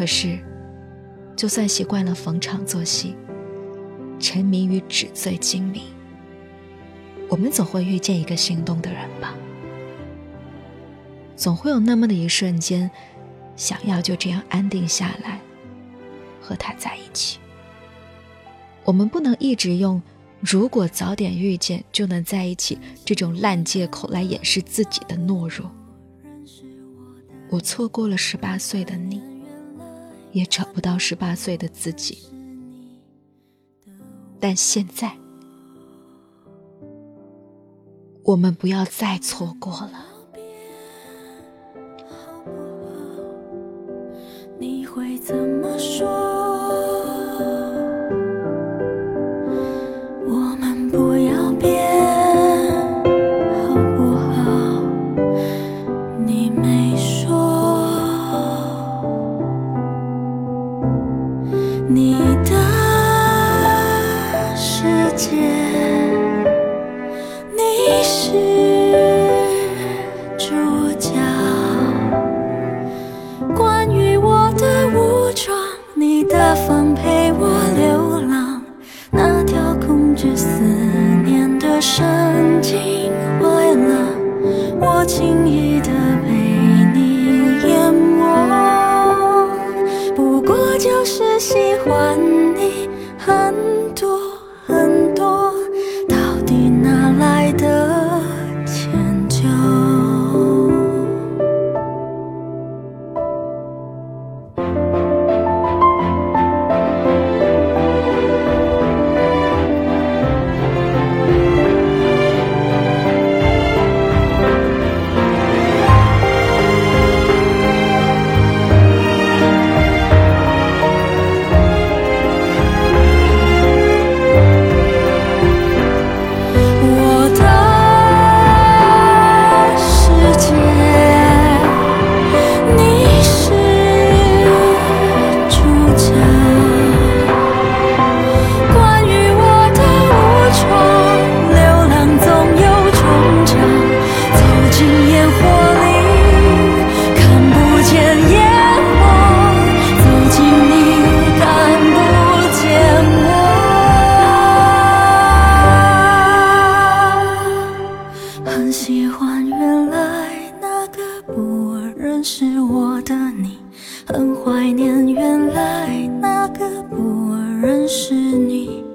可是，就算习惯了逢场作戏，沉迷于纸醉金迷，我们总会遇见一个心动的人吧？总会有那么的一瞬间，想要就这样安定下来，和他在一起。我们不能一直用“如果早点遇见就能在一起”这种烂借口来掩饰自己的懦弱。我错过了十八岁的你，也找不到十八岁的自己。但现在，我们不要再错过了。你会怎么说？你的世界你是主角。关于我的武装你大方陪我流浪那条控制思念的神经坏了我轻易的被欢认识我的你，很怀念原来那个不认识你。